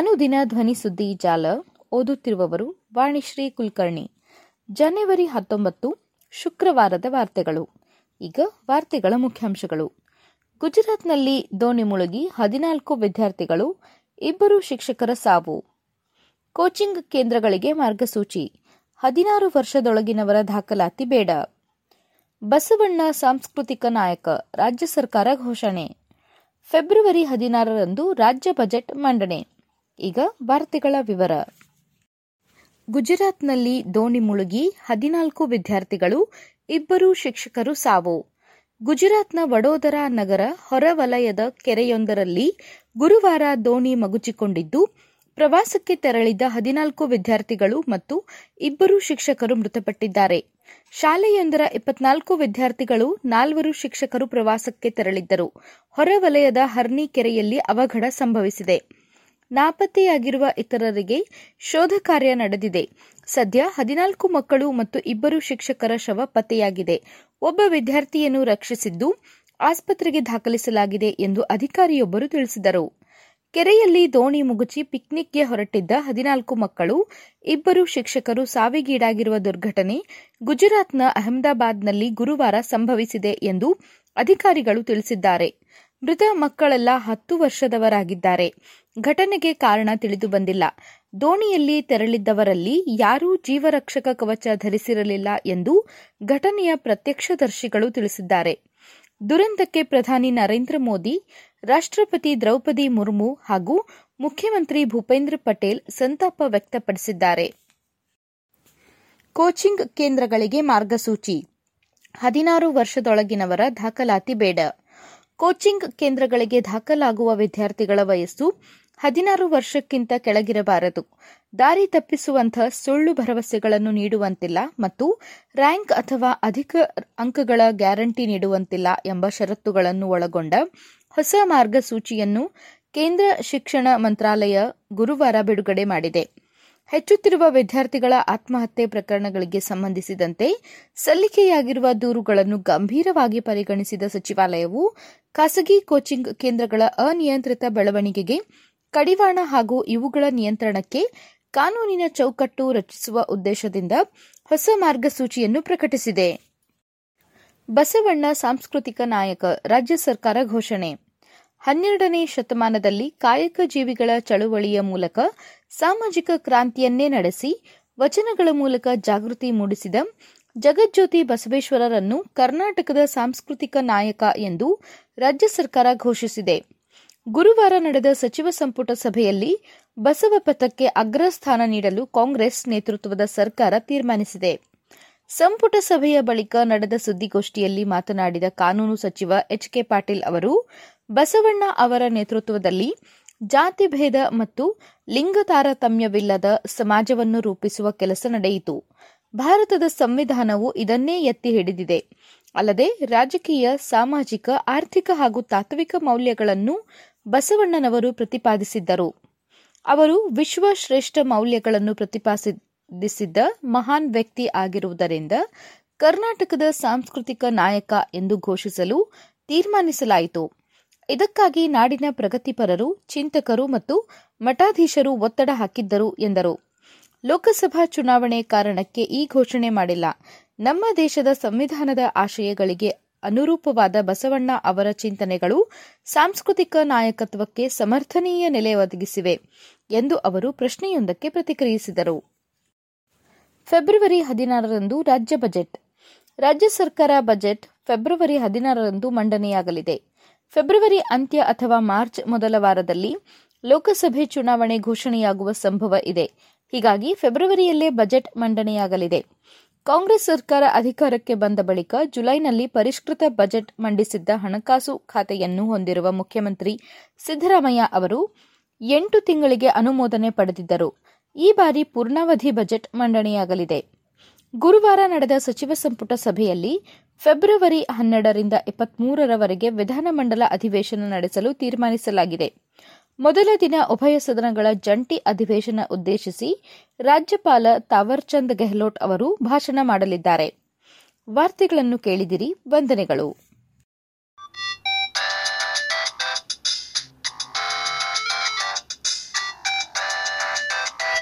ಅನುದಿನ ಧ್ವನಿ ಸುದ್ದಿ ಜಾಲ ಓದುತ್ತಿರುವವರು ವಾಣಿಶ್ರೀ ಕುಲಕರ್ಣಿ. ಜನವರಿ ಹತ್ತೊಂಬತ್ತು, ಶುಕ್ರವಾರದ ವಾರ್ತೆಗಳು. ಈಗ ವಾರ್ತೆಗಳ ಮುಖ್ಯಾಂಶಗಳು. ಗುಜರಾತ್ನಲ್ಲಿ ದೋಣಿ ಮುಳುಗಿ ಹದಿನಾಲ್ಕು ವಿದ್ಯಾರ್ಥಿಗಳು, ಇಬ್ಬರು ಶಿಕ್ಷಕರ ಸಾವು. ಕೋಚಿಂಗ್ ಕೇಂದ್ರಗಳಿಗೆ ಮಾರ್ಗಸೂಚಿ. ಹದಿನಾರು ವರ್ಷದೊಳಗಿನವರ ದಾಖಲಾತಿ ಬೇಡ. ಬಸವಣ್ಣ ಸಾಂಸ್ಕೃತಿಕ ನಾಯಕ, ರಾಜ್ಯ ಸರ್ಕಾರ ಘೋಷಣೆ. ಫೆಬ್ರವರಿ ಹದಿನಾರರಂದು ರಾಜ್ಯ ಬಜೆಟ್ ಮಂಡನೆ. ಈಗ ವಾರ್ತೆಗಳ ವಿವರ. ಗುಜರಾತ್ನಲ್ಲಿ ದೋಣಿ ಮುಳುಗಿ ಹದಿನಾಲ್ಕು ವಿದ್ಯಾರ್ಥಿಗಳು, ಇಬ್ಬರು ಶಿಕ್ಷಕರು ಸಾವು. ಗುಜರಾತ್ನ ವಡೋದರಾ ನಗರ ಹೊರವಲಯದ ಕೆರೆಯೊಂದರಲ್ಲಿ ಗುರುವಾರ ದೋಣಿ ಮಗುಚಿಕೊಂಡಿದ್ದು, ಪ್ರವಾಸಕ್ಕೆ ತೆರಳಿದ ಹದಿನಾಲ್ಕು ವಿದ್ಯಾರ್ಥಿಗಳು ಮತ್ತು ಇಬ್ಬರು ಶಿಕ್ಷಕರು ಮೃತಪಟ್ಟಿದ್ದಾರೆ. ಶಾಲೆಯೊಂದರ ಇಪ್ಪತ್ನಾಲ್ಕು ವಿದ್ಯಾರ್ಥಿಗಳು, ನಾಲ್ವರು ಶಿಕ್ಷಕರು ಪ್ರವಾಸಕ್ಕೆ ತೆರಳಿದ್ದರು. ಹೊರವಲಯದ ಹರ್ನಿ ಕೆರೆಯಲ್ಲಿ ಅವಘಡ ಸಂಭವಿಸಿದೆ. ನಾಪತ್ತೆಯಾಗಿರುವ ಇತರರಿಗೆ ಶೋಧ ಕಾರ್ಯ ನಡೆದಿದೆ. ಸದ್ಯ ಹದಿನಾಲ್ಕು ಮಕ್ಕಳು ಮತ್ತು ಇಬ್ಬರು ಶಿಕ್ಷಕರ ಶವ ಪತ್ತೆಯಾಗಿದೆ. ಒಬ್ಬ ವಿದ್ಯಾರ್ಥಿಯನ್ನು ರಕ್ಷಿಸಿದ್ದು ಆಸ್ಪತ್ರೆಗೆ ದಾಖಲಿಸಲಾಗಿದೆ ಎಂದು ಅಧಿಕಾರಿಯೊಬ್ಬರು ತಿಳಿಸಿದರು. ಕೆರೆಯಲ್ಲಿ ದೋಣಿ ಮುಗುಚಿ ಪಿಕ್ನಿಕ್ಗೆ ಹೊರಟಿದ್ದ ಹದಿನಾಲ್ಕು ಮಕ್ಕಳು, ಇಬ್ಬರು ಶಿಕ್ಷಕರು ಸಾವಿಗೀಡಾಗಿರುವ ದುರ್ಘಟನೆ ಗುಜರಾತ್ನ ಅಹಮದಾಬಾದ್ನಲ್ಲಿ ಗುರುವಾರ ಸಂಭವಿಸಿದೆ ಎಂದು ಅಧಿಕಾರಿಗಳು ತಿಳಿಸಿದ್ದಾರೆ. ಮೃತ ಮಕ್ಕಳೆಲ್ಲ ಹತ್ತು ವರ್ಷದವರಾಗಿದ್ದಾರೆ. ಘಟನೆಗೆ ಕಾರಣ ತಿಳಿದು ಬಂದಿಲ್ಲ. ದೋಣಿಯಲ್ಲಿ ತೆರಳಿದ್ದವರಲ್ಲಿ ಯಾರೂ ಜೀವರಕ್ಷಕ ಕವಚ ಧರಿಸಿರಲಿಲ್ಲ ಎಂದು ಘಟನೆಯ ಪ್ರತ್ಯಕ್ಷದರ್ಶಿಗಳು ತಿಳಿಸಿದ್ದಾರೆ. ದುರಂತಕ್ಕೆ ಪ್ರಧಾನಿ ನರೇಂದ್ರ ಮೋದಿ, ರಾಷ್ಟ್ರಪತಿ ದ್ರೌಪದಿ ಮುರ್ಮು ಹಾಗೂ ಮುಖ್ಯಮಂತ್ರಿ ಭೂಪೇಂದ್ರ ಪಟೇಲ್ ಸಂತಾಪ ವ್ಯಕ್ತಪಡಿಸಿದ್ದಾರೆ. ಕೋಚಿಂಗ್ ಕೇಂದ್ರಗಳಿಗೆ ಮಾರ್ಗಸೂಚಿ. ಹದಿನಾರು ವರ್ಷದೊಳಗಿನವರ ದಾಖಲಾತಿ ಬೇಡ. ಕೋಚಿಂಗ್ ಕೇಂದ್ರಗಳಿಗೆ ದಾಖಲಾಗುವ ವಿದ್ಯಾರ್ಥಿಗಳ ವಯಸ್ಸು ಹದಿನಾರು ವರ್ಷಕ್ಕಿಂತ ಕೆಳಗಿರಬಾರದು. ದಾರಿ ತಪ್ಪಿಸುವಂತಹ ಸುಳ್ಳು ಭರವಸೆಗಳನ್ನು ನೀಡುವಂತಿಲ್ಲ ಮತ್ತು ರ್ಯಾಂಕ್ ಅಥವಾ ಅಧಿಕ ಅಂಕಗಳ ಗ್ಯಾರಂಟಿ ನೀಡುವಂತಿಲ್ಲ ಎಂಬ ಷರತ್ತುಗಳನ್ನು ಒಳಗೊಂಡ ಹೊಸ ಮಾರ್ಗಸೂಚಿಯನ್ನು ಕೇಂದ್ರ ಶಿಕ್ಷಣ ಮಂತ್ರಾಲಯ ಗುರುವಾರ ಬಿಡುಗಡೆ ಮಾಡಿದೆ. ಹೆಚ್ಚುತ್ತಿರುವ ವಿದ್ಯಾರ್ಥಿಗಳ ಆತ್ಮಹತ್ಯೆ ಪ್ರಕರಣಗಳಿಗೆ ಸಂಬಂಧಿಸಿದಂತೆ ಸಲ್ಲಿಕೆಯಾಗಿರುವ ದೂರುಗಳನ್ನು ಗಂಭೀರವಾಗಿ ಪರಿಗಣಿಸಿದ ಸಚಿವಾಲಯವು ಖಾಸಗಿ ಕೋಚಿಂಗ್ ಕೇಂದ್ರಗಳ ಅನಿಯಂತ್ರಿತ ಬೆಳವಣಿಗೆಗೆ ಕಡಿವಾಣ ಹಾಗೂ ಇವುಗಳ ನಿಯಂತ್ರಣಕ್ಕೆ ಕಾನೂನಿನ ಚೌಕಟ್ಟು ರಚಿಸುವ ಉದ್ದೇಶದಿಂದ ಹೊಸ ಮಾರ್ಗಸೂಚಿಯನ್ನು ಪ್ರಕಟಿಸಿದೆ. ಬಸವಣ್ಣ ಸಾಂಸ್ಕೃತಿಕ ನಾಯಕ, ರಾಜ್ಯ ಸರ್ಕಾರ ಘೋಷಣೆ. ಹನ್ನೆರಡನೇ ಶತಮಾನದಲ್ಲಿ ಕಾಯಕ ಜೀವಿಗಳ ಚಳುವಳಿಯ ಮೂಲಕ ಸಾಮಾಜಿಕ ಕ್ರಾಂತಿಯನ್ನೇ ನಡೆಸಿ ವಚನಗಳ ಮೂಲಕ ಜಾಗೃತಿ ಮೂಡಿಸಿದ ಜಗಜ್ಯೋತಿ ಬಸವೇಶ್ವರರನ್ನು ಕರ್ನಾಟಕದ ಸಾಂಸ್ಕೃತಿಕ ನಾಯಕ ಎಂದು ರಾಜ್ಯ ಸರ್ಕಾರ ಘೋಷಿಸಿದೆ. ಗುರುವಾರ ನಡೆದ ಸಚಿವ ಸಂಪುಟ ಸಭೆಯಲ್ಲಿ ಬಸವ ಪಥಕ್ಕೆ ಅಗ್ರಸ್ಥಾನ ನೀಡಲು ಕಾಂಗ್ರೆಸ್ ನೇತೃತ್ವದ ಸರ್ಕಾರ ತೀರ್ಮಾನಿಸಿದೆ. ಸಂಪುಟ ಸಭೆಯ ಬಳಿಕ ನಡೆದ ಸುದ್ದಿಗೋಷ್ಠಿಯಲ್ಲಿ ಮಾತನಾಡಿದ ಕಾನೂನು ಸಚಿವ ಎಚ್ ಕೆ ಪಾಟೀಲ್ ಅವರು, ಬಸವಣ್ಣ ಅವರ ನೇತೃತ್ವದಲ್ಲಿ ಜಾತಿ ಭೇದ ಮತ್ತು ಲಿಂಗ ತಾರತಮ್ಯವಿಲ್ಲದ ಸಮಾಜವನ್ನು ರೂಪಿಸುವ ಕೆಲಸ ನಡೆಯಿತು. ಭಾರತದ ಸಂವಿಧಾನವು ಇದನ್ನೇ ಎತ್ತಿ ಹಿಡಿದಿದೆ. ಅಲ್ಲದೆ ರಾಜಕೀಯ, ಸಾಮಾಜಿಕ, ಆರ್ಥಿಕ ಹಾಗೂ ತಾತ್ವಿಕ ಮೌಲ್ಯಗಳನ್ನು ಬಸವಣ್ಣನವರು ಪ್ರತಿಪಾದಿಸಿದ್ದರು. ಅವರು ವಿಶ್ವ ಶ್ರೇಷ್ಠ ಮೌಲ್ಯಗಳನ್ನು ಪ್ರತಿಪಾದಿಸಿದ್ದ ಮಹಾನ್ ವ್ಯಕ್ತಿ ಆಗಿರುವುದರಿಂದ ಕರ್ನಾಟಕದ ಸಾಂಸ್ಕೃತಿಕ ನಾಯಕ ಎಂದು ಘೋಷಿಸಲು ತೀರ್ಮಾನಿಸಲಾಯಿತು. ಇದಕ್ಕಾಗಿ ನಾಡಿನ ಪ್ರಗತಿಪರರು, ಚಿಂತಕರು ಮತ್ತು ಮಠಾಧೀಶರು ಒತ್ತಡ ಹಾಕಿದ್ದರು ಎಂದರು. ಲೋಕಸಭಾ ಚುನಾವಣೆ ಕಾರಣಕ್ಕೆ ಈ ಘೋಷಣೆ ಮಾಡಿಲ್ಲ. ನಮ್ಮ ದೇಶದ ಸಂವಿಧಾನದ ಆಶಯಗಳಿಗೆ ಅನುರೂಪವಾದ ಬಸವಣ್ಣ ಅವರ ಚಿಂತನೆಗಳು ಸಾಂಸ್ಕೃತಿಕ ನಾಯಕತ್ವಕ್ಕೆ ಸಮರ್ಥನೀಯ ನೆಲೆ ಒದಗಿಸಿವೆ ಎಂದು ಅವರು ಪ್ರಶ್ನೆಯೊಂದಕ್ಕೆ ಪ್ರತಿಕ್ರಿಯಿಸಿದರು. ಫೆಬ್ರವರಿ ಹದಿನಾರರಂದು ರಾಜ್ಯ ಬಜೆಟ್. ರಾಜ್ಯ ಸರ್ಕಾರ ಬಜೆಟ್ ಫೆಬ್ರವರಿ ಹದಿನಾರರಂದು ಮಂಡನೆಯಾಗಲಿದೆ. ಫೆಬ್ರವರಿ ಅಂತ್ಯ ಅಥವಾ ಮಾರ್ಚ್ ಮೊದಲ ವಾರದಲ್ಲಿ ಲೋಕಸಭೆ ಚುನಾವಣೆ ಘೋಷಣೆಯಾಗುವ ಸಂಭವ ಇದೆ. ಹೀಗಾಗಿ ಫೆಬ್ರವರಿಯಲ್ಲೇ ಬಜೆಟ್ ಮಂಡನೆಯಾಗಲಿದೆ. ಕಾಂಗ್ರೆಸ್ ಸರ್ಕಾರ ಅಧಿಕಾರಕ್ಕೆ ಬಂದ ಬಳಿಕ ಜುಲೈನಲ್ಲಿ ಪರಿಷ್ಕೃತ ಬಜೆಟ್ ಮಂಡಿಸಿದ್ದ ಹಣಕಾಸು ಖಾತೆಯನ್ನು ಹೊಂದಿರುವ ಮುಖ್ಯಮಂತ್ರಿ ಸಿದ್ದರಾಮಯ್ಯ ಅವರು ಎಂಟು ತಿಂಗಳಿಗೆ ಅನುಮೋದನೆ ಪಡೆದಿದ್ದರು. ಈ ಬಾರಿ ಪೂರ್ಣಾವಧಿ ಬಜೆಟ್ ಮಂಡನೆಯಾಗಲಿದೆ. ಗುರುವಾರ ನಡೆದ ಸಚಿವ ಸಂಪುಟ ಸಭೆಯಲ್ಲಿ ಫೆಬ್ರವರಿ ಹನ್ನೆರಡರಿಂದ ಇಪ್ಪತ್ಮೂರರವರೆಗೆ ವಿಧಾನಮಂಡಲ ಅಧಿವೇಶನ ನಡೆಸಲು ತೀರ್ಮಾನಿಸಲಾಗಿದೆ. ಮೊದಲ ದಿನ ಉಭಯ ಸದನಗಳ ಜಂಟಿ ಅಧಿವೇಶನ ಉದ್ದೇಶಿಸಿ ರಾಜ್ಯಪಾಲ ತಾವರ್ಚಂದ್ ಗೆಹ್ಲೋಟ್ ಅವರು ಭಾಷಣ ಮಾಡಲಿದ್ದಾರೆ. ವಾರ್ತೆಗಳನ್ನು ಕೇಳಿದಿರಿ, ವಂದನೆಗಳು.